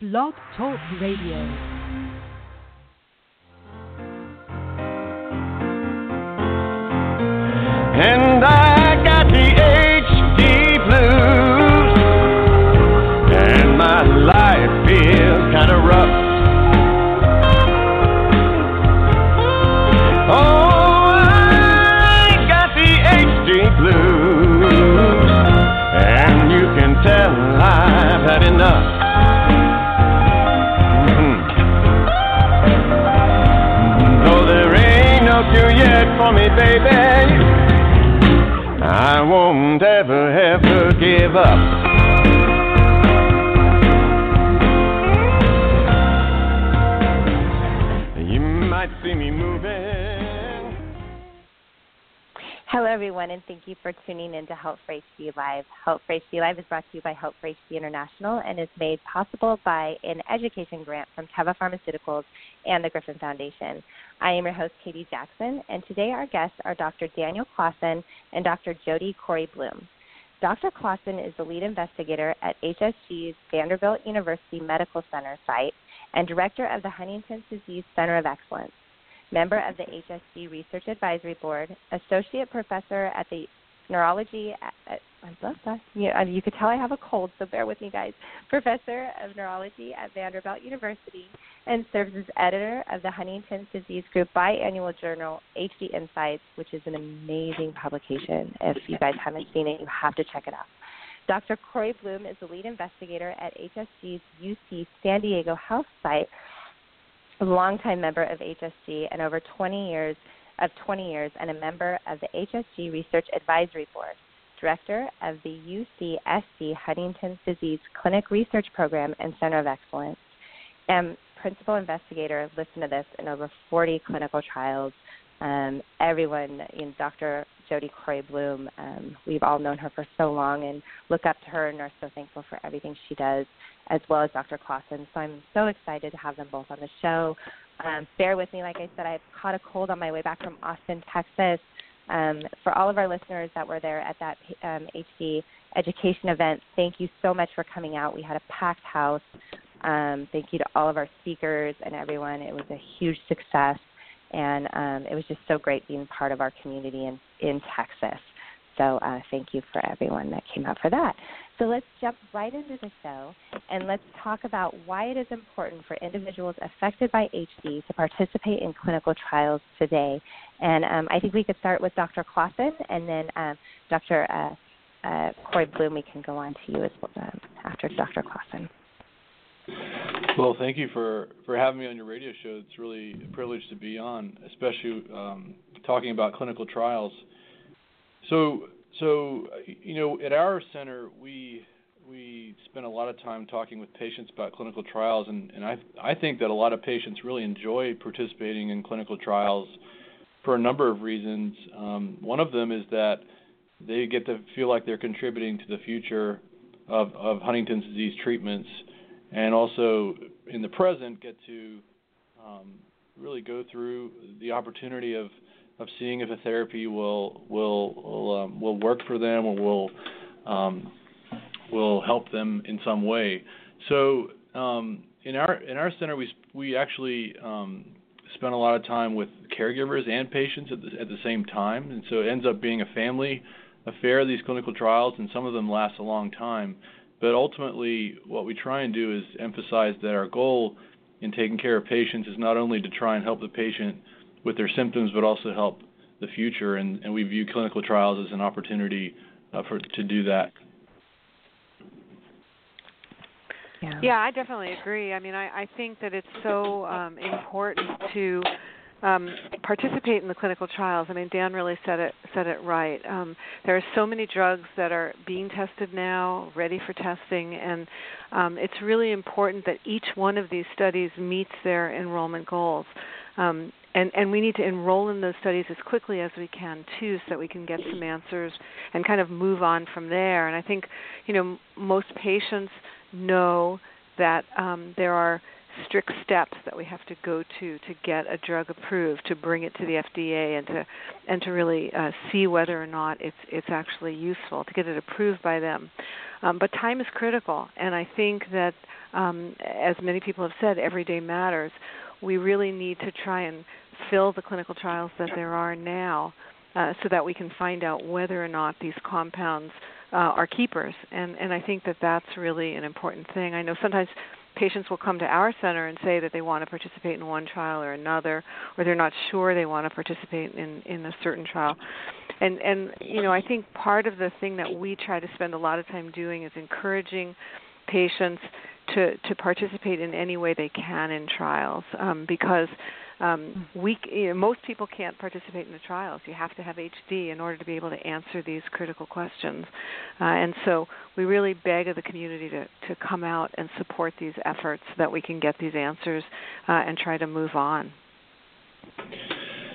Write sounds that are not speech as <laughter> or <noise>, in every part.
Blog Talk Radio. Give up. Hello, everyone, and thank you for tuning in to Help for HD Live. Help for HD Live is brought to you by Help for HD International and is made possible by an education grant from Teva Pharmaceuticals and the Griffin Foundation. I am your host, Katie Jackson, and today our guests are Dr. Daniel Claassen and Dr. Jody Corey Bloom. Dr. Claassen is the lead investigator at HSG's Vanderbilt University Medical Center site and director of the Huntington's Disease Center of Excellence member of the HSG Research Advisory Board, associate professor at the neurology. At, at. You, you could tell I have a cold, so bear with me, guys. Professor of neurology at Vanderbilt University, and serves as editor of the Huntington's Disease Group biannual journal HD Insights, which is an amazing publication. If you guys haven't seen it, you have to check it out. Dr. Corey Bloom is the lead investigator at HSG's UC San Diego Health site a longtime member of HSG and over 20 years of 20 years and a member of the HSG Research Advisory Board, director of the UCSD Huntington's Disease Clinic Research Program and Center of Excellence, and principal investigator, listen to this, in over 40 clinical trials. Um, everyone, you know, Dr. Jody Corey Bloom, um, we've all known her for so long and look up to her and are so thankful for everything she does as well as Dr. Claassen. So I'm so excited to have them both on the show. Um, bear with me, like I said, I caught a cold on my way back from Austin, Texas. Um, for all of our listeners that were there at that um, HD education event, thank you so much for coming out. We had a packed house. Um, thank you to all of our speakers and everyone. It was a huge success, and um, it was just so great being part of our community in, in Texas. So uh, thank you for everyone that came out for that. So let's jump right into the show and let's talk about why it is important for individuals affected by HD to participate in clinical trials today. And um, I think we could start with Dr. Claassen and then um, Dr. Uh, uh, Corey Bloom, we can go on to you as well, um, after Dr. Claassen. Well, thank you for, for having me on your radio show. It's really a privilege to be on, especially um, talking about clinical trials. So, so you know, at our center, we we spend a lot of time talking with patients about clinical trials, and, and I I think that a lot of patients really enjoy participating in clinical trials for a number of reasons. Um, one of them is that they get to feel like they're contributing to the future of, of Huntington's disease treatments, and also in the present get to um, really go through the opportunity of of seeing if a therapy will will will, um, will work for them or will um, will help them in some way. So um, in our in our center, we we actually um, spend a lot of time with caregivers and patients at the, at the same time, and so it ends up being a family affair. These clinical trials, and some of them last a long time. But ultimately, what we try and do is emphasize that our goal in taking care of patients is not only to try and help the patient with their symptoms, but also help the future. And, and we view clinical trials as an opportunity uh, for to do that. Yeah. Yeah, I definitely agree. I mean, I, I think that it's so um, important to um, participate in the clinical trials. I mean, Dan really said it said it right. Um, there are so many drugs that are being tested now, ready for testing, and um, it's really important that each one of these studies meets their enrollment goals. Um, and, and we need to enroll in those studies as quickly as we can too, so that we can get some answers and kind of move on from there. And I think, you know, most patients know that um, there are strict steps that we have to go to to get a drug approved, to bring it to the FDA, and to and to really uh, see whether or not it's it's actually useful to get it approved by them. Um, but time is critical, and I think that um, as many people have said, every day matters. We really need to try and fill the clinical trials that there are now, uh, so that we can find out whether or not these compounds uh, are keepers. And and I think that that's really an important thing. I know sometimes patients will come to our center and say that they want to participate in one trial or another, or they're not sure they want to participate in in a certain trial. And and you know I think part of the thing that we try to spend a lot of time doing is encouraging patients to to participate in any way they can in trials um, because um, we you know, most people can't participate in the trials. You have to have HD in order to be able to answer these critical questions, uh, and so we really beg of the community to to come out and support these efforts so that we can get these answers uh, and try to move on.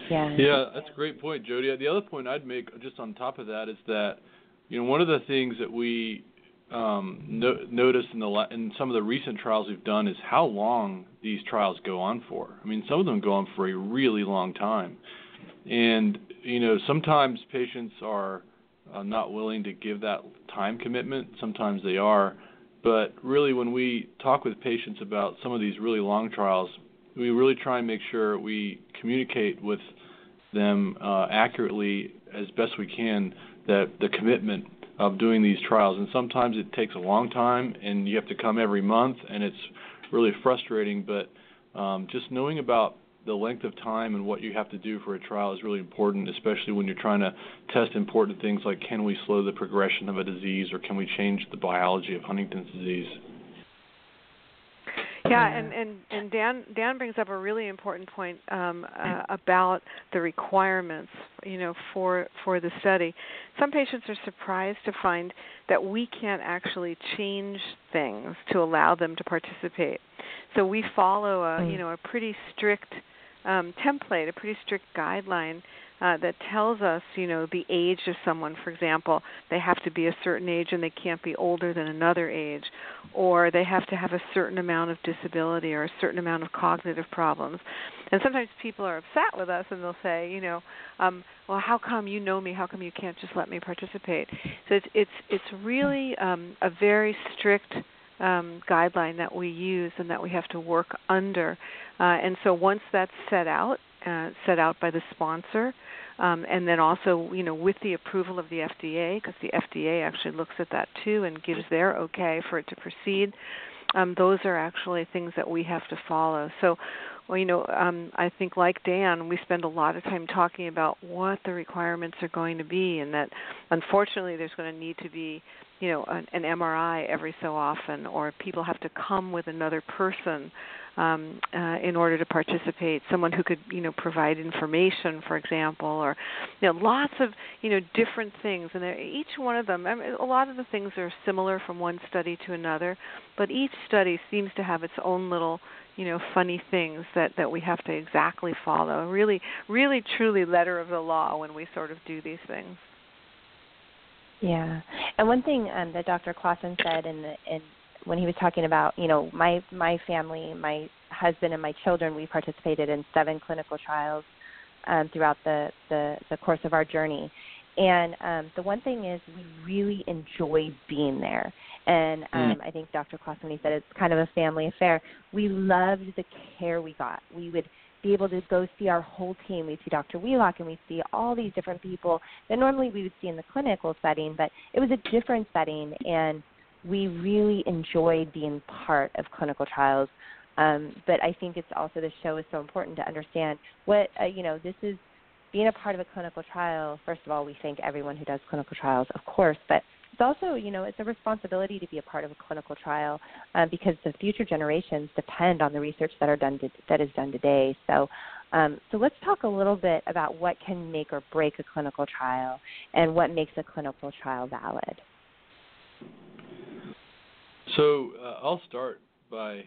Yeah. Yeah, that's a great point, Jody. The other point I'd make just on top of that is that you know one of the things that we um, no, noticed in the in some of the recent trials we've done is how long these trials go on for. I mean, some of them go on for a really long time, and you know sometimes patients are uh, not willing to give that time commitment. Sometimes they are, but really when we talk with patients about some of these really long trials, we really try and make sure we communicate with them uh, accurately as best we can that the commitment of doing these trials. And sometimes it takes a long time, and you have to come every month, and it's really frustrating. But um, just knowing about the length of time and what you have to do for a trial is really important, especially when you're trying to test important things like can we slow the progression of a disease or can we change the biology of Huntington's disease. Yeah, and and and Dan Dan brings up a really important point um, uh, about the requirements, you know, for for the study. Some patients are surprised to find that we can't actually change things to allow them to participate. So we follow a you mm. know a pretty strict um, template, a pretty strict guideline uh, that tells us, you know, the age of someone. For example, they have to be a certain age and they can't be older than another age, or they have to have a certain amount of disability or a certain amount of cognitive problems. And sometimes people are upset with us and they'll say, you know, um, well, how come you know me? How come you can't just let me participate? So it's it's it's really um, a very strict um, guideline that we use and that we have to work under. Uh, and so once that's set out, uh, set out by the sponsor, um, and then also, you know, with the approval of the FDA, because the FDA actually looks at that too and gives their okay for it to proceed. Um, those are actually things that we have to follow. So, well, you know, um, I think like Dan, we spend a lot of time talking about what the requirements are going to be, and that unfortunately there's going to need to be, you know, an, an MRI every so often, or people have to come with another person um, uh, in order to participate. Someone who could, you know, provide information, for example, or you know, lots of you know different things. And each one of them, I mean, a lot of the things are similar from one study to another, but each study seems to have its own little you know funny things that that we have to exactly follow really really truly letter of the law when we sort of do these things yeah and one thing um, that dr claassen said in the in when he was talking about, you know, my my family, my husband and my children, we participated in seven clinical trials um, throughout the, the the course of our journey. And um, the one thing is, we really enjoyed being there. And um, mm. I think Dr. Claassen, he said it's kind of a family affair. We loved the care we got. We would be able to go see our whole team. We'd see Dr. Wheelock and we'd see all these different people that normally we would see in the clinical setting, but it was a different setting. And we really enjoyed being part of clinical trials. Um, but I think it's also the show is so important to understand what uh, you know. This is being a part of a clinical trial. First of all, we thank everyone who does clinical trials, of course, but it's also you know it's a responsibility to be a part of a clinical trial uh, because the future generations depend on the research that are done to, that is done today. So. Um, so let's talk a little bit about what can make or break a clinical trial and what makes a clinical trial valid. So uh, I'll start by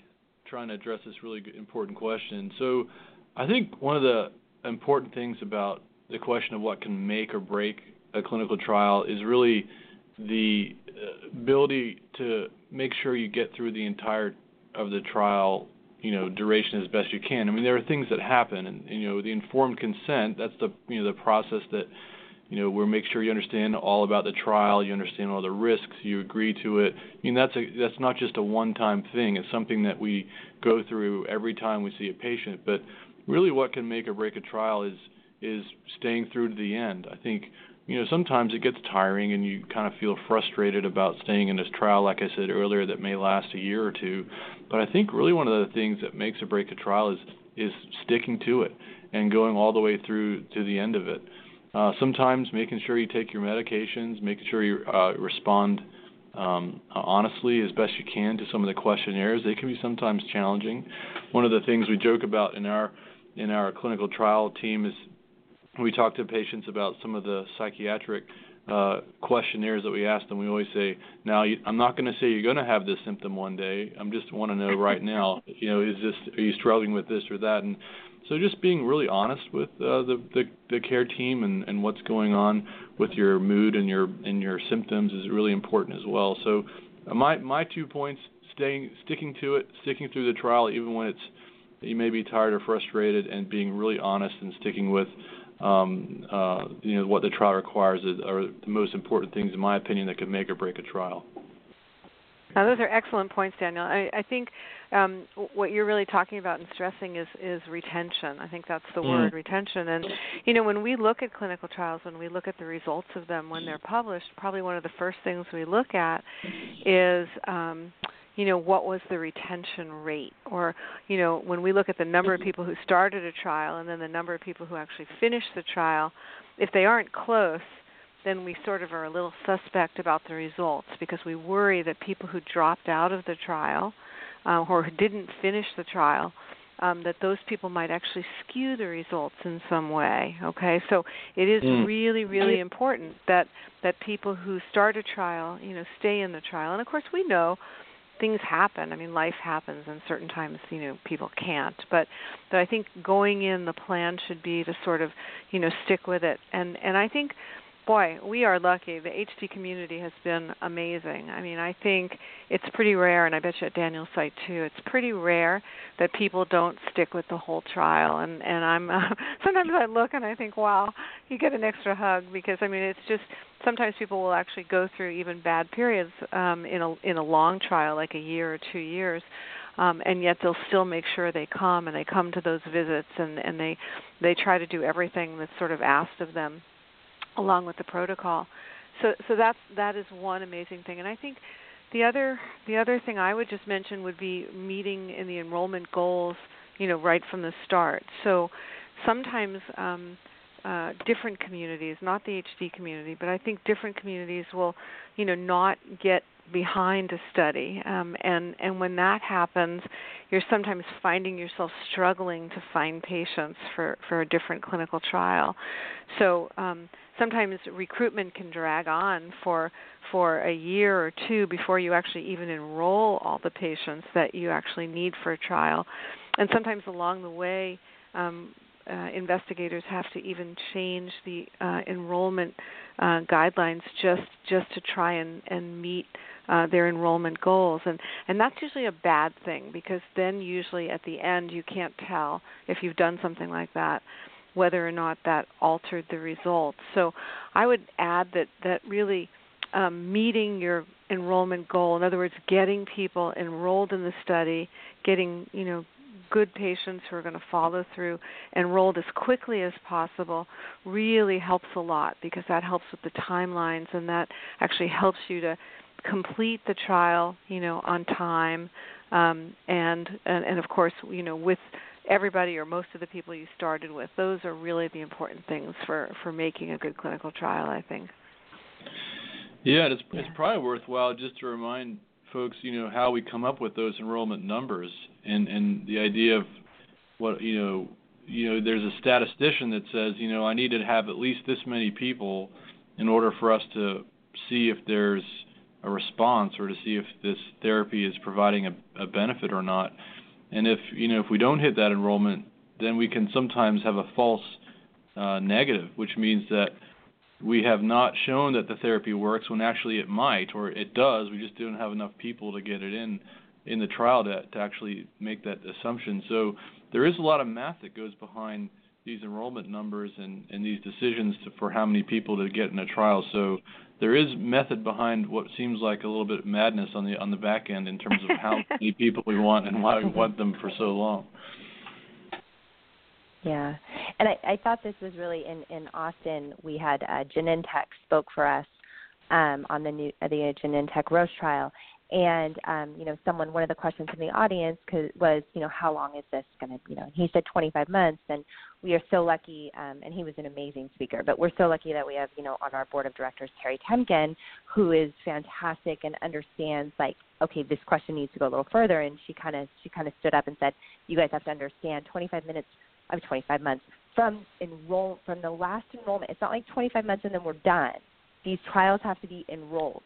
trying to address this really important question. So I think one of the important things about the question of what can make or break a clinical trial is really the uh, ability to make sure you get through the entire of the trial, you know duration as best you can. I mean, there are things that happen, and you know the informed consent. That's the you know the process that you know we make sure you understand all about the trial, you understand all the risks, you agree to it. I mean that's a that's not just a one-time thing. It's something that we go through every time we see a patient. But really, what can make or break a trial is is staying through to the end. I think you know sometimes it gets tiring and you kind of feel frustrated about staying in this trial like i said earlier that may last a year or two but i think really one of the things that makes or break a trial is is sticking to it and going all the way through to the end of it uh, sometimes making sure you take your medications making sure you uh, respond um, honestly as best you can to some of the questionnaires they can be sometimes challenging one of the things we joke about in our in our clinical trial team is we talk to patients about some of the psychiatric uh, questionnaires that we ask them. We always say, "Now, you, I'm not going to say you're going to have this symptom one day. I'm just want to know right <laughs> now. You know, is this are you struggling with this or that?" And so, just being really honest with uh, the, the the care team and and what's going on with your mood and your and your symptoms is really important as well. So, uh, my my two points: staying sticking to it, sticking through the trial even when it's you may be tired or frustrated, and being really honest and sticking with um, uh, you know what the trial requires are the most important things, in my opinion, that could make or break a trial. Now, those are excellent points, Daniel. I, I think um, what you're really talking about and stressing is is retention. I think that's the mm. word, retention. And you know, when we look at clinical trials, when we look at the results of them when they're published, probably one of the first things we look at is um, you know what was the retention rate or you know when we look at the number of people who started a trial and then the number of people who actually finished the trial if they aren't close then we sort of are a little suspect about the results because we worry that people who dropped out of the trial uh, or who didn't finish the trial um, that those people might actually skew the results in some way. Okay, so it is mm. really, really important that that people who start a trial, you know, stay in the trial. And of course, we know things happen. I mean, life happens, and certain times, you know, people can't. But, but I think going in, the plan should be to sort of, you know, stick with it. And and I think boy, we are lucky. The HD community has been amazing. I mean, I think it's pretty rare, and I bet you at Daniel's site too. It's pretty rare that people don't stick with the whole trial. And and I'm uh, <laughs> sometimes I look and I think, wow, you get an extra hug because I mean, it's just sometimes people will actually go through even bad periods um, in a in a long trial, like a year or two years. Um, and yet they'll still make sure they come and they come to those visits and, and they they try to do everything that's sort of asked of them along with the protocol. So so that's that is one amazing thing, and I think the other the other thing I would just mention would be meeting in the enrollment goals, you know, right from the start. So sometimes um, uh, different communities, not the HD community, but I think different communities will, you know, not get behind a study, um, and and when that happens, you're sometimes finding yourself struggling to find patients for for a different clinical trial. So um, sometimes recruitment can drag on for for a year or two before you actually even enroll all the patients that you actually need for a trial, and sometimes along the way. Um, uh, investigators have to even change the uh, enrollment uh, guidelines just just to try and, and meet uh, their enrollment goals. And and that's usually a bad thing because then usually at the end you can't tell if you've done something like that whether or not that altered the results. So i would add that that really um, meeting your enrollment goal in other words getting people enrolled in the study getting you know good patients who are going to follow through enrolled as quickly as possible really helps a lot because that helps with the timelines and that actually helps you to complete the trial, you know, on time, um, and, and and of course, you know, with everybody or most of the people you started with. Those are really the important things for for making a good clinical trial, I think. Yeah, it's it's probably worthwhile just to remind folks, you know, how we come up with those enrollment numbers and and the idea of what you know, you know, there's a statistician that says, you know, I need to have at least this many people in order for us to see if there's a response or to see if this therapy is providing a, a benefit or not. And if you know if we don't hit that enrollment, then we can sometimes have a false uh, negative, which means that we have not shown that the therapy works when actually it might or it does. We just don't have enough people to get it in in the trial to to actually make that assumption. So there is a lot of math that goes behind these enrollment numbers and, and these decisions to, for how many people to get in a trial. So there is method behind what seems like a little bit of madness on the on the back end in terms of how <laughs> many people we want and why we want them for so long. Yeah, and I, I thought this was really in in Austin. We had uh, Genentech spoke for us um, on the new uh, the Genentech Roche trial, and um, you know, someone one of the questions from the audience was, you know, how long is this going to, you know? And he said 25 months, and we are so lucky. Um, and he was an amazing speaker, but we're so lucky that we have, you know, on our board of directors Terry Tempkin, who is fantastic and understands like, okay, this question needs to go a little further. And she kind of she kind of stood up and said, you guys have to understand 25 minutes of 25 months from enroll from the last enrollment. It's not like 25 months and then we're done. These trials have to be enrolled,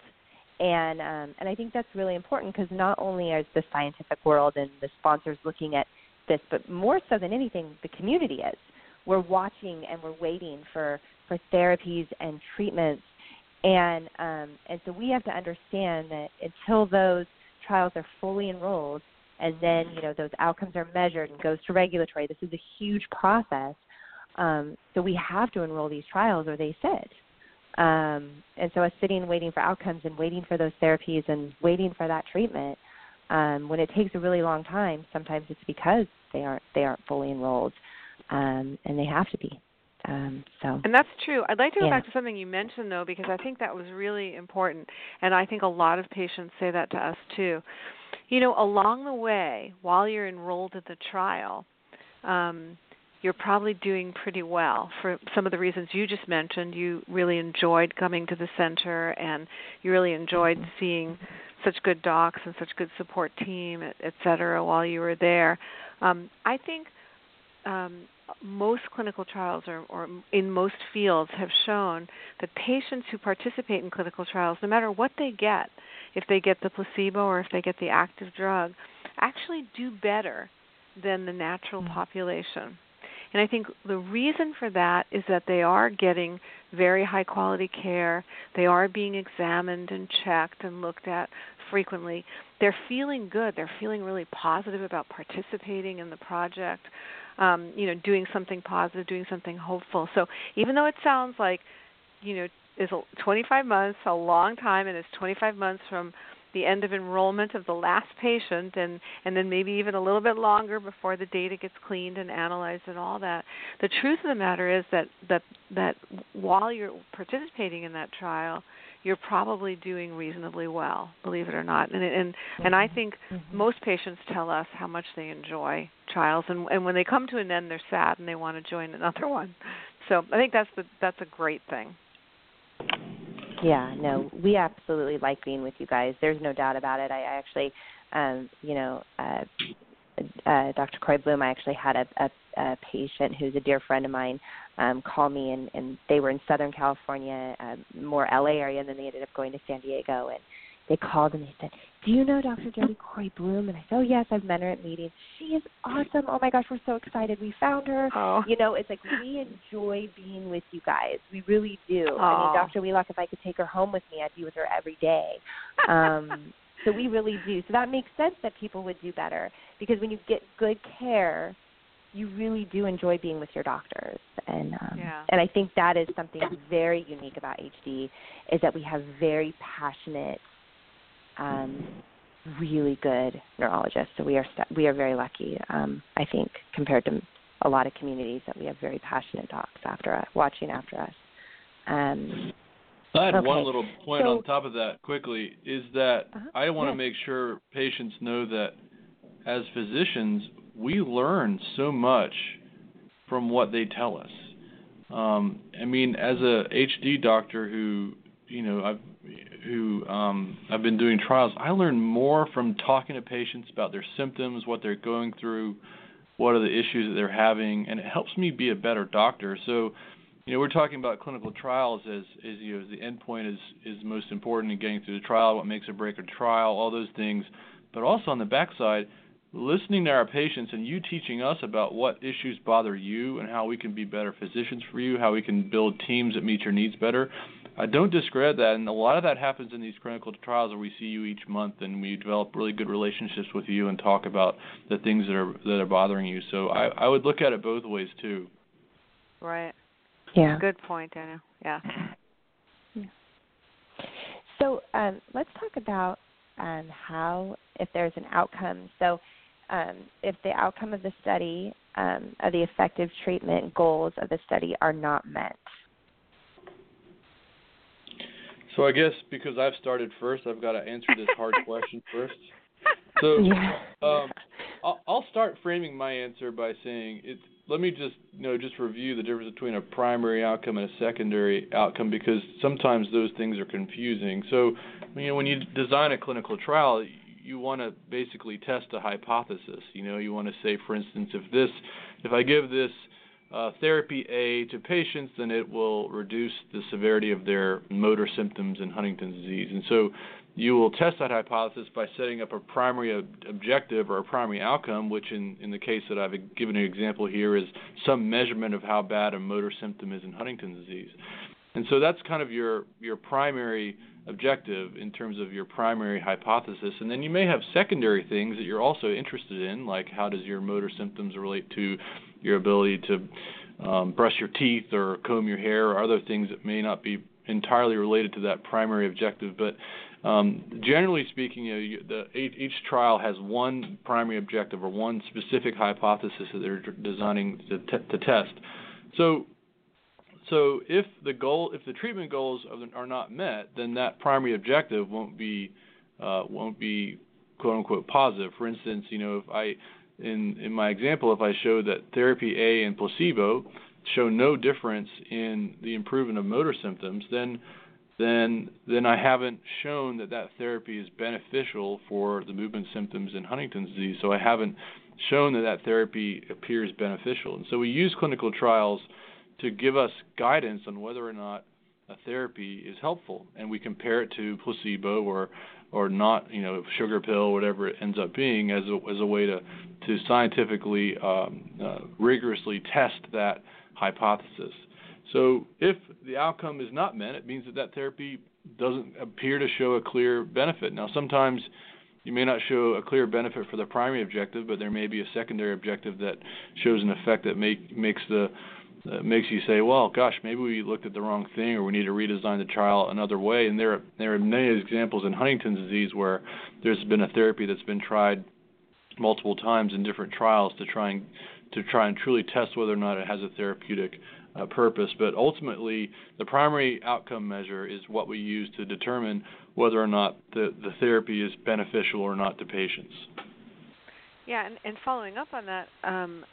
and um, and I think that's really important because not only is the scientific world and the sponsors looking at this, but more so than anything, the community is. We're watching and we're waiting for for therapies and treatments, and um, and so we have to understand that until those trials are fully enrolled, and then you know those outcomes are measured and goes to regulatory. This is a huge process. Um, so we have to enroll these trials, or they sit. Um, and so us sitting waiting for outcomes and waiting for those therapies and waiting for that treatment, um, when it takes a really long time, sometimes it's because they aren't they aren't fully enrolled, um, and they have to be. Um, so and that's true. I'd like to go yeah. back to something you mentioned though, because I think that was really important, and I think a lot of patients say that to us too you know, along the way, while you're enrolled in the trial, um, you're probably doing pretty well for some of the reasons you just mentioned. You really enjoyed coming to the center, and you really enjoyed mm-hmm. seeing such good docs and such good support team, et, et cetera, while you were there. Um, I think um, most clinical trials or, or in most fields have shown that patients who participate in clinical trials, no matter what they get, if they get the placebo or if they get the active drug, actually do better than the natural mm-hmm. population. And I think the reason for that is that they are getting very high quality care. They are being examined and checked and looked at frequently. They're feeling good. They're feeling really positive about participating in the project. Um, you know, doing something positive, doing something hopeful. So even though it sounds like, you know, is 25 months, a long time, and it's 25 months from the end of enrollment of the last patient and and then maybe even a little bit longer before the data gets cleaned and analyzed and all that. The truth of the matter is that that that while you're participating in that trial you're probably doing reasonably well believe it or not. And and and I think mm-hmm. most patients tell us how much they enjoy trials. And and when they come to an end they're sad and they want to join another <laughs> one. So I think that's the that's a great thing yeah, no, we absolutely like being with you guys. There's no doubt about it. I, I actually, um, you know, uh, uh, Dr. Corey Bloom, I actually had a, a, a patient who's a dear friend of mine um, call me, and, and they were in Southern California, um, more LA area, and then they ended up going to San Diego, and they called and they said, "Do you know Dr. Jody Corey Bloom?" And I said, "Oh yes, I've met her at meetings. She is awesome. Oh my gosh, we're so excited. We found her. Oh. You know, it's like we enjoy being with you guys. We really do. Oh. I mean, Dr. Wheelock, if I could take her home with me, I'd be with her every day. Um, <laughs> so we really do. So that makes sense that people would do better because when you get good care." you really do enjoy being with your doctors and um, yeah. and I think that is something very unique about HD is that we have very passionate um, really good neurologists. So we are st- we are very lucky, um, I think, compared to a lot of communities that we have very passionate docs after us, watching after us. Um, I had okay. one little point so, on top of that quickly is that uh-huh. I want to make sure patients know that as physicians we learn so much from what they tell us. Um, I mean, as a HD doctor who you know I've who um, I've been doing trials, I learn more from talking to patients about their symptoms, what they're going through, what are the issues that they're having, and it helps me be a better doctor. So, you know, we're talking about clinical trials as, as you know, the endpoint is is most important in getting through the trial, what makes or break a trial, all those things. But also on the backside, listening to our patients and you teaching us about what issues bother you and how we can be better physicians for you, how we can build teams that meet your needs better. I don't discredit that, and a lot of that happens in these clinical trials where we see you each month and we develop really good relationships with you and talk about the things that are that are bothering you. So I, I would look at it both ways too. Right. Yeah. Good point, Daniel. Yeah. So um, let's talk about um, how, if there's an outcome. So, um, if the outcome of the study, um, of the effective treatment goals of the study are not met. So I guess because I've started first, I've got to answer this hard <laughs> question first. So um, I'll, I'll start framing my answer by saying it. Let me just you know just review the difference between a primary outcome and a secondary outcome because sometimes those things are confusing. So you know when you design a clinical trial, you want to basically test a hypothesis. You know you want to say, for instance, if this, if I give this uh, therapy A to patients, then it will reduce the severity of their motor symptoms in Huntington's disease. And so you will test that hypothesis by setting up a primary ob- objective or a primary outcome, which in, in the case that I've given an example here is some measurement of how bad a motor symptom is in Huntington's disease. And so that's kind of your, your primary objective in terms of your primary hypothesis. And then you may have secondary things that you're also interested in, like how does your motor symptoms relate to your ability to um, brush your teeth or comb your hair or other things that may not be entirely related to that primary objective. But um, generally speaking, you know, you, the, each, each trial has one primary objective or one specific hypothesis that they're designing to, t- to test. So so if the goal, if the treatment goals are not met, then that primary objective won't be uh, won't be quote unquote positive. For instance, you know, if I in in my example, if I show that therapy A and placebo show no difference in the improvement of motor symptoms, then then then I haven't shown that that therapy is beneficial for the movement symptoms in Huntington's disease. So I haven't shown that that therapy appears beneficial. And so we use clinical trials to give us guidance on whether or not a therapy is helpful, and we compare it to placebo or or not, you know, sugar pill, whatever it ends up being, as a as a way to to scientifically um, uh, rigorously test that hypothesis. So if the outcome is not met, it means that that therapy doesn't appear to show a clear benefit. Now, sometimes you may not show a clear benefit for the primary objective, but there may be a secondary objective that shows an effect that make, makes the that makes you say, well, gosh, maybe we looked at the wrong thing, or we need to redesign the trial another way. And there, there are many examples in Huntington's disease where there's been a therapy that's been tried multiple times in different trials to try and to try and truly test whether or not it has a therapeutic uh, purpose. But ultimately, the primary outcome measure is what we use to determine whether or not the, the therapy is beneficial or not to patients. Yeah, and, and following up on that, um,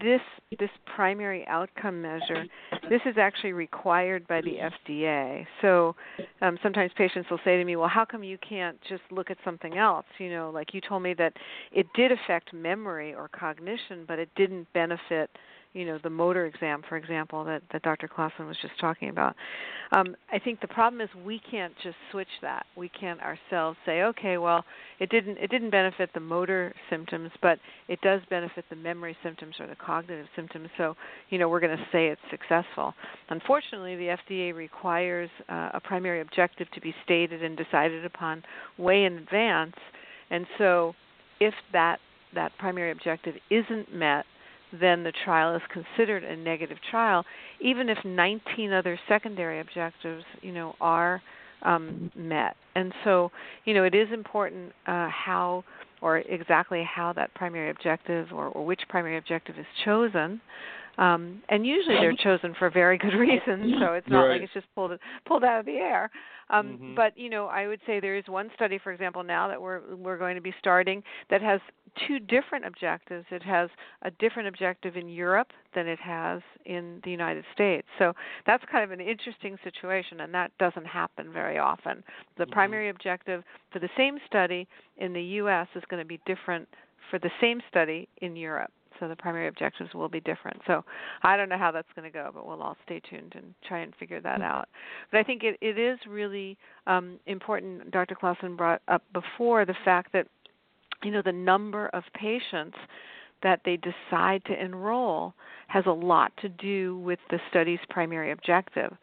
this this primary outcome measure this is actually required by the FDA. So um, sometimes patients will say to me, "Well, how come you can't just look at something else? You know, like you told me that it did affect memory or cognition, but it didn't benefit." You know the motor exam for example that that Dr. Claassen was just talking about um, I think the problem is we can't just switch that we can't ourselves say okay well it didn't it didn't benefit the motor symptoms but it does benefit the memory symptoms or the cognitive symptoms so you know we're going to say it's successful unfortunately the FDA requires uh, a primary objective to be stated and decided upon way in advance and so if that that primary objective isn't met then the trial is considered a negative trial, even if 19 other secondary objectives, you know, are um, met. And so, you know, it is important uh, how or exactly how that primary objective or, or which primary objective is chosen. Um, and usually they're chosen for very good <laughs> reasons, so it's not right. like it's just pulled pulled out of the air. Um, mm-hmm. But you know, I would say there is one study, for example, now that we're we're going to be starting that has two different objectives. It has a different objective in Europe than it has in the United States. So that's kind of an interesting situation, and that doesn't happen very often. The mm-hmm. primary objective for the same study in the U.S. is going to be different for the same study in Europe so the primary objectives will be different. So I don't know how that's going to go, but we'll all stay tuned and try and figure that Mm-hmm. out. But I think it, it is really um, important. Dr. Claassen brought up before the fact that you know the number of patients that they decide to enroll has a lot to do with the study's primary objective.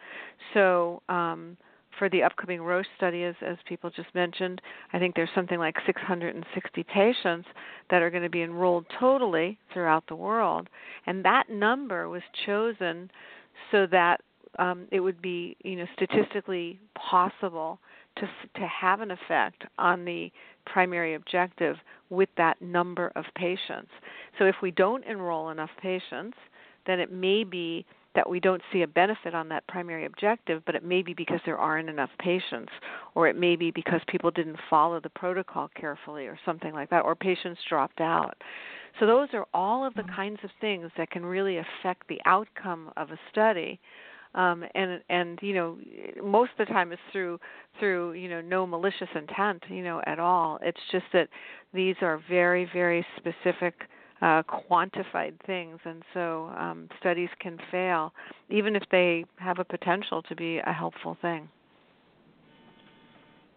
So, um, for the upcoming Roche study, as, as people just mentioned, I think there's something like 660 patients that are going to be enrolled totally throughout the world. And that number was chosen so that um, it would be, you know, statistically possible to to have an effect on the primary objective with that number of patients. So if we don't enroll enough patients, then it may be that we don't see a benefit on that primary objective, but it may be because there aren't enough patients, or it may be because people didn't follow the protocol carefully, or something like that, or patients dropped out. So, those are all of the kinds of things that can really affect the outcome of a study. Um, and and you know most of the time it's through through you know no malicious intent you know at all. It's just that these are very very specific uh, quantified things and so um, studies can fail even if they have a potential to be a helpful thing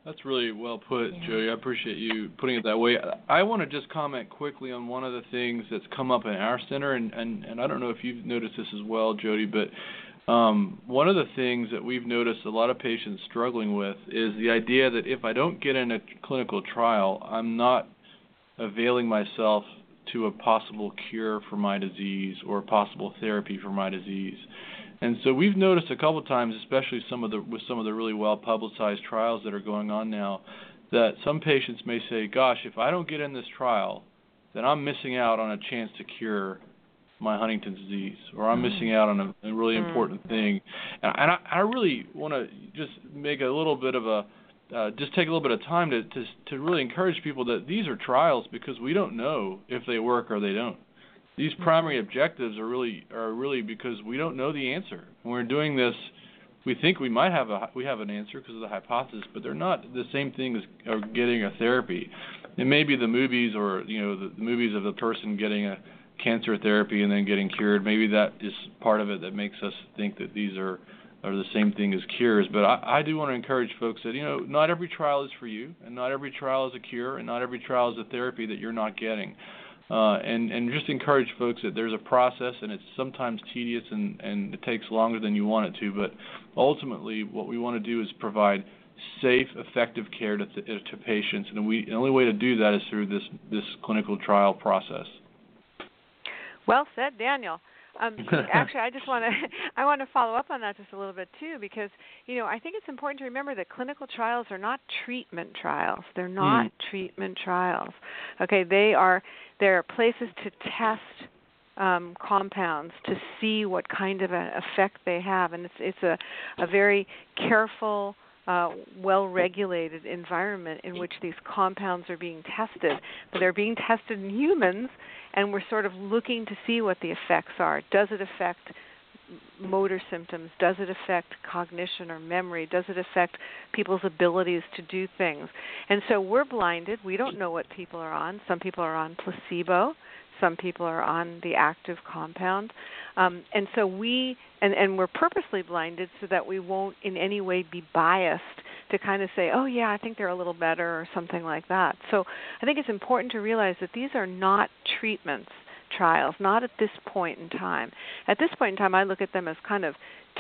that's really well put, yeah. Jody. I appreciate you putting it that way. I want to just comment quickly on one of the things that's come up in our center, and, and, and I don't know if you've noticed this as well, Jody, but um, one of the things that we've noticed a lot of patients struggling with is the idea that if I don't get in a clinical trial, I'm not availing myself to a possible cure for my disease or a possible therapy for my disease. And so we've noticed a couple of times, especially some of the with some of the really well publicized trials that are going on now, that some patients may say, "Gosh, if I don't get in this trial, then I'm missing out on a chance to cure my Huntington's disease, or I'm missing mm. out on a, a really mm. important thing. And, and I, I really want to just make a little bit of a uh, just take a little bit of time to, to to really encourage people that these are trials because we don't know if they work or they don't. These mm-hmm. primary objectives are really are really because we don't know the answer. When we're doing this, we think we might have a we have an answer because of the hypothesis, but they're not the same thing as getting a therapy. It may be the movies or you know the, the movies of the person getting a cancer therapy and then getting cured. Maybe that is part of it that makes us think that these are are the same thing as cures. But I, I do want to encourage folks that you know not every trial is for you, and not every trial is a cure, and not every trial is a therapy that you're not getting. Uh, and and just encourage folks that there's a process, and it's sometimes tedious and and it takes longer than you want it to. But ultimately, what we want to do is provide safe, effective care to, to patients, and we the only way to do that is through this this clinical trial process. Well said, Daniel. Um, <laughs> actually, I just want to <laughs> I want to follow up on that just a little bit too, because you know I think it's important to remember that clinical trials are not treatment trials. They're not mm. treatment trials. Okay, they are they are places to test um, compounds to see what kind of an effect they have, and it's it's a a very careful uh, well regulated environment in which these compounds are being tested. But they're being tested in humans, and we're sort of looking to see what the effects are. Does it affect motor symptoms? Does it affect cognition or memory? Does it affect people's abilities to do things? And so we're blinded. We don't know what people are on. Some people are on placebo. Some people are on the active compound. Um, and so we, and, and we're purposely blinded so that we won't in any way be biased to kind of say, oh, yeah, I think they're a little better or something like that. So I think it's important to realize that these are not treatments trials, not at this point in time. At this point in time, I look at them as kind of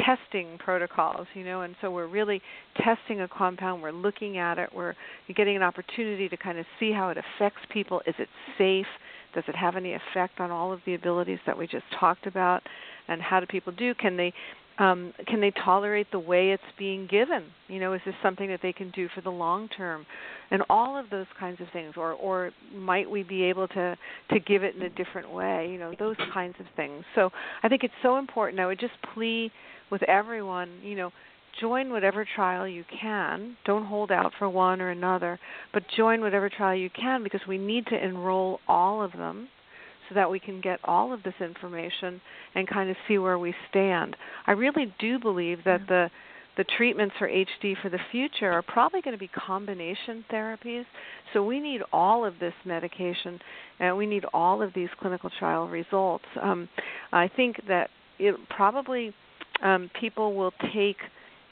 testing protocols, you know, and so we're really testing a compound, we're looking at it, we're getting an opportunity to kind of see how it affects people. Is it safe? Does it have any effect on all of the abilities that we just talked about? And how do people do? Can they um, can they tolerate the way it's being given? You know, is this something that they can do for the long term? And all of those kinds of things, or or might we be able to to give it in a different way? You know, those kinds of things. So I think it's so important. I would just plea with everyone, you know, join whatever trial you can. Don't hold out for one or another, but join whatever trial you can because we need to enroll all of them so that we can get all of this information and kind of see where we stand. I really do believe that the the treatments for HD for the future are probably going to be combination therapies. So we need all of this medication and we need all of these clinical trial results. Um, I think that it probably um, people will take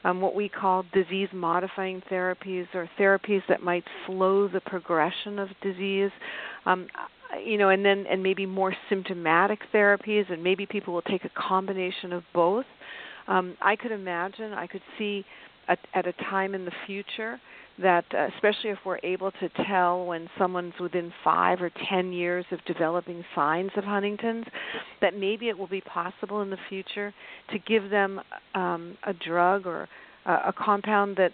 um, what we call disease modifying therapies or therapies that might slow the progression of disease. Um, you know, and then and maybe more symptomatic therapies, and maybe people will take a combination of both. Um, I could imagine, I could see at, at a time in the future that, uh, especially if we're able to tell when someone's within five or ten years of developing signs of Huntington's, that maybe it will be possible in the future to give them um, a drug or uh, a compound that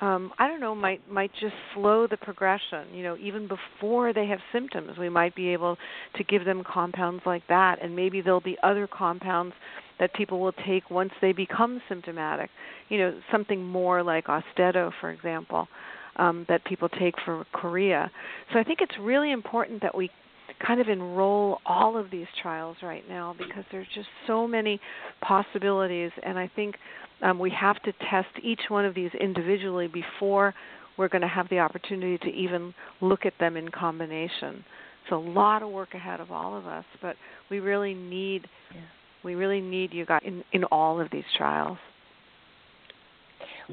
um, I don't know, might might just slow the progression. You know, even before they have symptoms, we might be able to give them compounds like that, and maybe there'll be other compounds that people will take once they become symptomatic. You know, something more like Austedo, for example, um, that people take for chorea. So I think it's really important that we kind of enroll all of these trials right now because there's just so many possibilities, and I think um, we have to test each one of these individually before we're going to have the opportunity to even look at them in combination. It's a lot of work ahead of all of us, but we really need yeah. we really need you guys in, in all of these trials.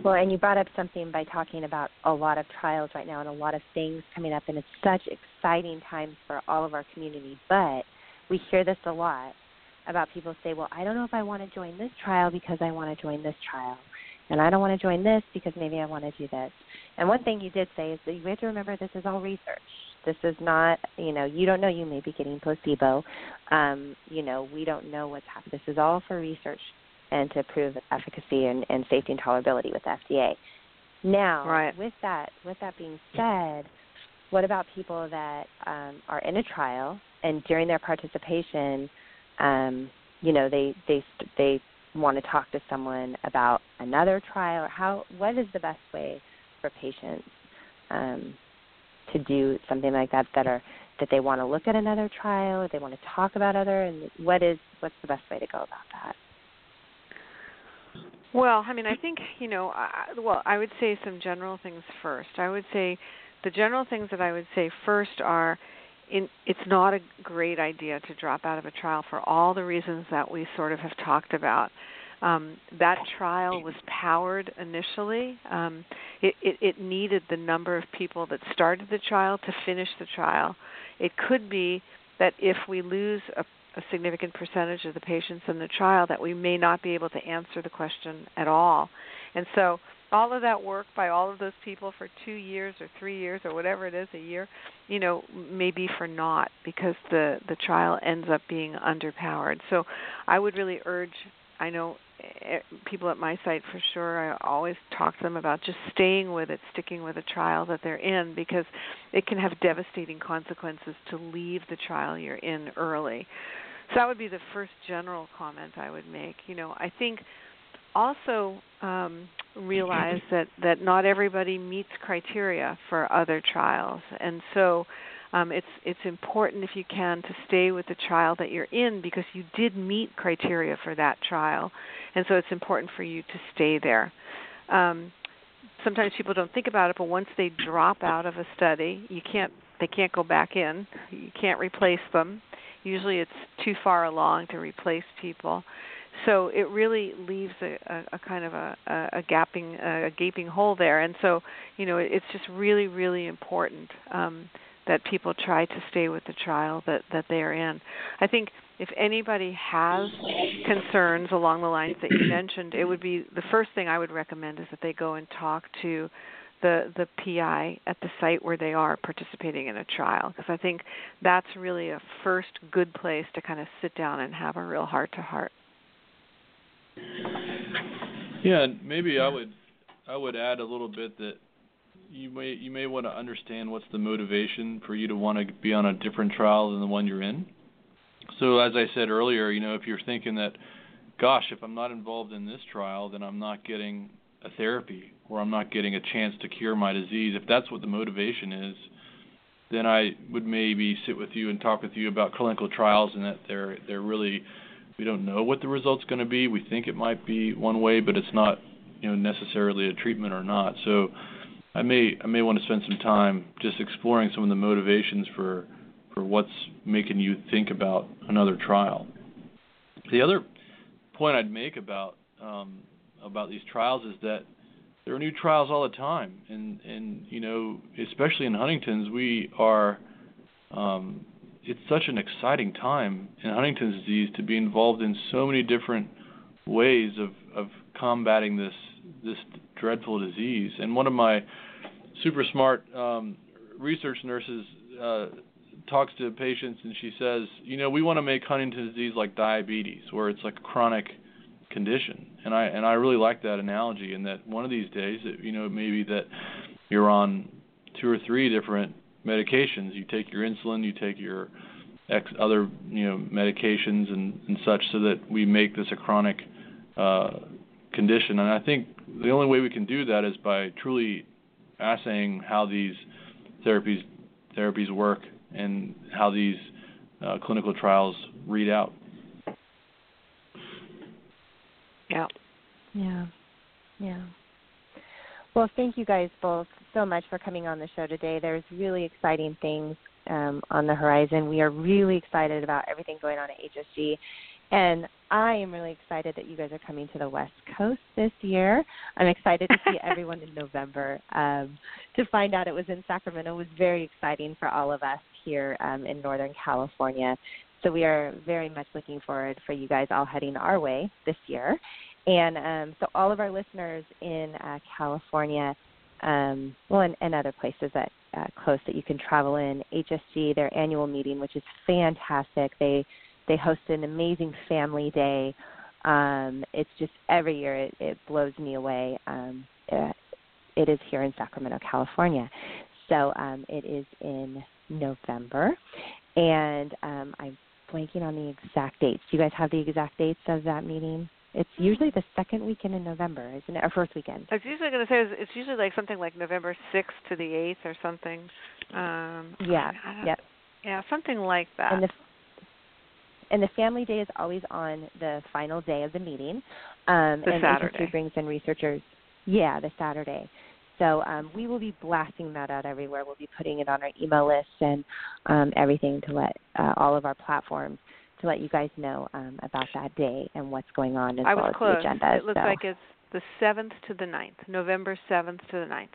Well, and you brought up something by talking about a lot of trials right now and a lot of things coming up, and it's such exciting times for all of our community. But we hear this a lot about people say, well, I don't know if I want to join this trial because I want to join this trial. And I don't want to join this because maybe I want to do this. And one thing you did say is that you have to remember this is all research. This is not, you know, you don't know you may be getting placebo. Um, you know, we don't know what's happening. This is all for research and to prove efficacy and, and safety and tolerability with FDA. Now, right. with that, with that being said, what about people that um, are in a trial and during their participation um, you know they they they want to talk to someone about another trial or how what is the best way for patients um, to do something like that that are that they want to look at another trial or they want to talk about other and what is what's the best way to go about that well i mean i think you know I, well i would say some general things first i would say the general things that i would say first are in, it's not a great idea to drop out of a trial for all the reasons that we sort of have talked about. Um, that trial was powered initially. Um, it, it, it needed the number of people that started the trial to finish the trial. It could be that if we lose a, a significant percentage of the patients in the trial, that we may not be able to answer the question at all. And so all of that work by all of those people for two years or three years or whatever it is a year, you know, may be for naught because the the trial ends up being underpowered. So I would really urge. I know eh, people at my site for sure. I always talk to them about just staying with it, sticking with the trial that they're in because it can have devastating consequences to leave the trial you're in early. So that would be the first general comment I would make. You know, I think also um, realize <clears throat> that that not everybody meets criteria for other trials, and so um, it's it's important if you can to stay with the trial that you're in because you did meet criteria for that trial, and so it's important for you to stay there. Um, sometimes people don't think about it, but once they drop out of a study, you can't they can't go back in. You can't replace them. Usually, it's too far along to replace people. So it really leaves a, a, a kind of a, a, gapping a gaping hole there. And so you know it's just really really important um, that people try to stay with the trial that that they're in. I think if anybody has concerns along the lines that you mentioned it would be the first thing i would recommend is that they go and talk to the the PI at the site where they are participating in a trial because I think that's really a first good place to kind of sit down and have a real heart to heart. Yeah, and maybe I would I would add a little bit that you may you may want to understand what's the motivation for you to want to be on a different trial than the one you're in. So as I said earlier, you know, if you're thinking that gosh, if I'm not involved in this trial, then I'm not getting a therapy where I'm not getting a chance to cure my disease. If that's what the motivation is, then I would maybe sit with you and talk with you about clinical trials and that they're they're really we don't know what the result's going to be. We think it might be one way, but it's not, you know, necessarily a treatment or not. So I may I may want to spend some time just exploring some of the motivations for for what's making you think about another trial. The other point I'd make about um, about these trials is that there are new trials all the time, and and you know especially in Huntington's we are um, it's such an exciting time in Huntington's disease to be involved in so many different ways of of combating this this dreadful disease. And one of my super smart um, research nurses uh, talks to patients and she says, you know, we want to make Huntington's disease like diabetes, where it's like a chronic condition. And I and I really like that analogy. And that one of these days, it, you know, maybe that you're on two or three different medications. You take your insulin, you take your ex other you know medications and, and such, so that we make this a chronic uh, condition. And I think the only way we can do that is by truly assaying how these therapies therapies work and how these uh, clinical trials read out. Yeah. Yeah. Yeah. Well, thank you guys both so much for coming on the show today. There's really exciting things um, on the horizon. We are really excited about everything going on at HSG. And I am really excited that you guys are coming to the West Coast this year. I'm excited to see <laughs> everyone in November. Um, to find out it was in Sacramento was very exciting for all of us here um, in Northern California. So we are very much looking forward for you guys all heading our way this year. And um, so all of our listeners in uh, California, um, well, and, and other places that uh, close that you can travel in, HSG, their annual meeting, which is fantastic. They they host an amazing family day. Um, it's just every year it, it blows me away. Um, it, uh, it is here in Sacramento, California. So um, it is in November, and um, I'm blanking on the exact dates. Do you guys have the exact dates of that meeting? It's usually the second weekend in November, isn't it? Or first weekend. I was usually going to say it's usually like something like November 6th to the 8th or something. Um, yeah. Yep. Yeah, something like that. And the and the family day is always on the final day of the meeting. Um, the and Saturday. brings in researchers. Yeah, the Saturday. So um, we will be blasting that out everywhere. We'll be putting it on our email list and um, everything to let uh, all of our platforms to let you guys know um, about that day and what's going on as I well as close. the agenda. It looks so. like it's the 7th to the 9th, November 7th to the 9th.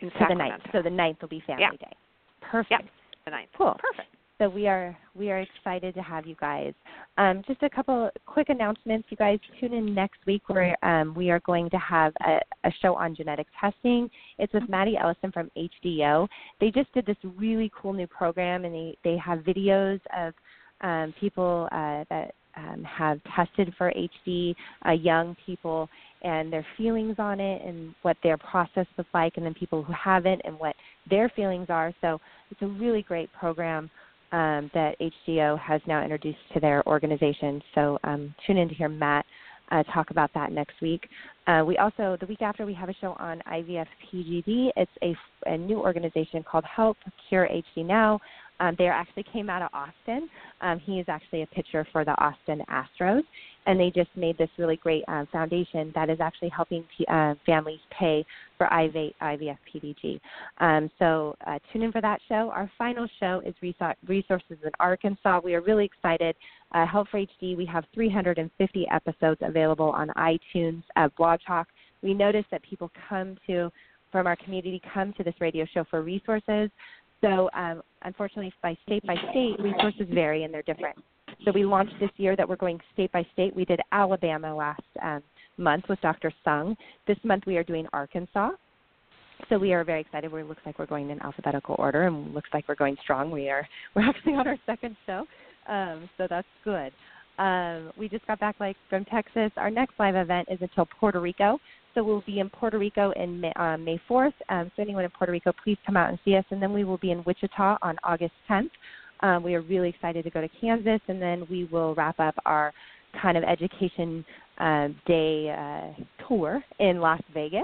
In to the Sacramento. 9th. So the 9th will be family Yeah. day. Perfect. Yep. The 9th. Cool. Perfect. So we are we are excited to have you guys. Um, just a couple quick announcements. You guys tune in next week where um, we are going to have a, a show on genetic testing. It's with Maddie Ellison from HDO. They just did this really cool new program, and they they have videos of um, people uh, that um, have tested for HD, uh, young people, and their feelings on it, and what their process was like, and then people who haven't, and what their feelings are. So it's a really great program um, that HDO has now introduced to their organization. So um, tune in to hear Matt uh, talk about that next week. Uh, we also, the week after, we have a show on IVF PGD. It's a, a new organization called Help Cure HD Now. Um, they actually came out of Austin. Um, he is actually a pitcher for the Austin Astros, and they just made this really great um, foundation that is actually helping p- uh, families pay for IV, IVF PDG. Um, so uh, tune in for that show. Our final show is Resources in Arkansas. We are really excited. Uh, Help for HD, we have 350 episodes available on iTunes, uh, Blog Talk. We noticed that people come to from our community come to this radio show for resources. So, um, unfortunately, by state by state, resources vary and they're different. So, we launched this year that we're going state by state. We did Alabama last um, month with Dr. Sung. This month, we are doing Arkansas. So we are very excited. We looks like we're going in alphabetical order, and looks like we're going strong. We are <laughs> we're actually on our second show, um, so that's good. Um, we just got back like from Texas. Our next live event is until Puerto Rico. So we'll be in Puerto Rico in May, uh, May 4th. Um, so anyone in Puerto Rico, please come out and see us. And then we will be in Wichita on August 10th. Um, we are really excited to go to Kansas, and then we will wrap up our kind of education uh, day uh, tour in Las Vegas,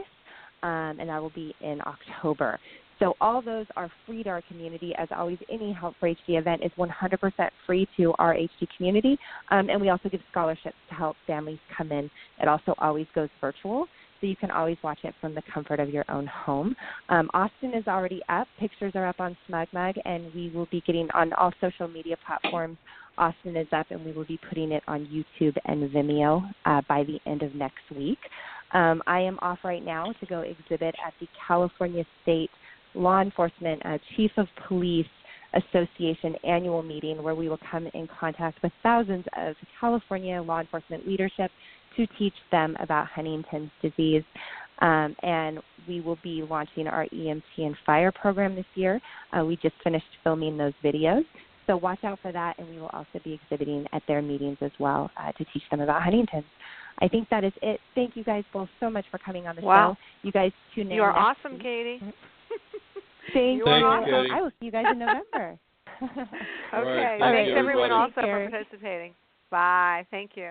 um, and that will be in October. So all those are free to our community. As always, any Help for HD event is 100% free to our HD community, um, and we also give scholarships to help families come in. It also always goes virtual, so you can always watch it from the comfort of your own home. Um, Austin is already up. Pictures are up on SmugMug, and we will be getting on all social media platforms. Austin is up, and we will be putting it on YouTube and Vimeo uh, by the end of next week. Um, I am off right now to go exhibit at the California State Law Enforcement uh, Chief of Police Association annual meeting where we will come in contact with thousands of California law enforcement leadership to teach them about Huntington's disease. Um, and we will be launching our EMT and fire program this year. Uh, we just finished filming those videos. So watch out for that, and we will also be exhibiting at their meetings as well uh, to teach them about Huntington's. I think that is it. Thank you guys both so much for coming on the wow. show. You guys tune in. You are awesome, week. Katie. <laughs> Thank you. Thanks, awesome. Katie. I will see you guys in November. <laughs> okay. Right. Thanks you, everyone also Take for participating. Bye. Thank you.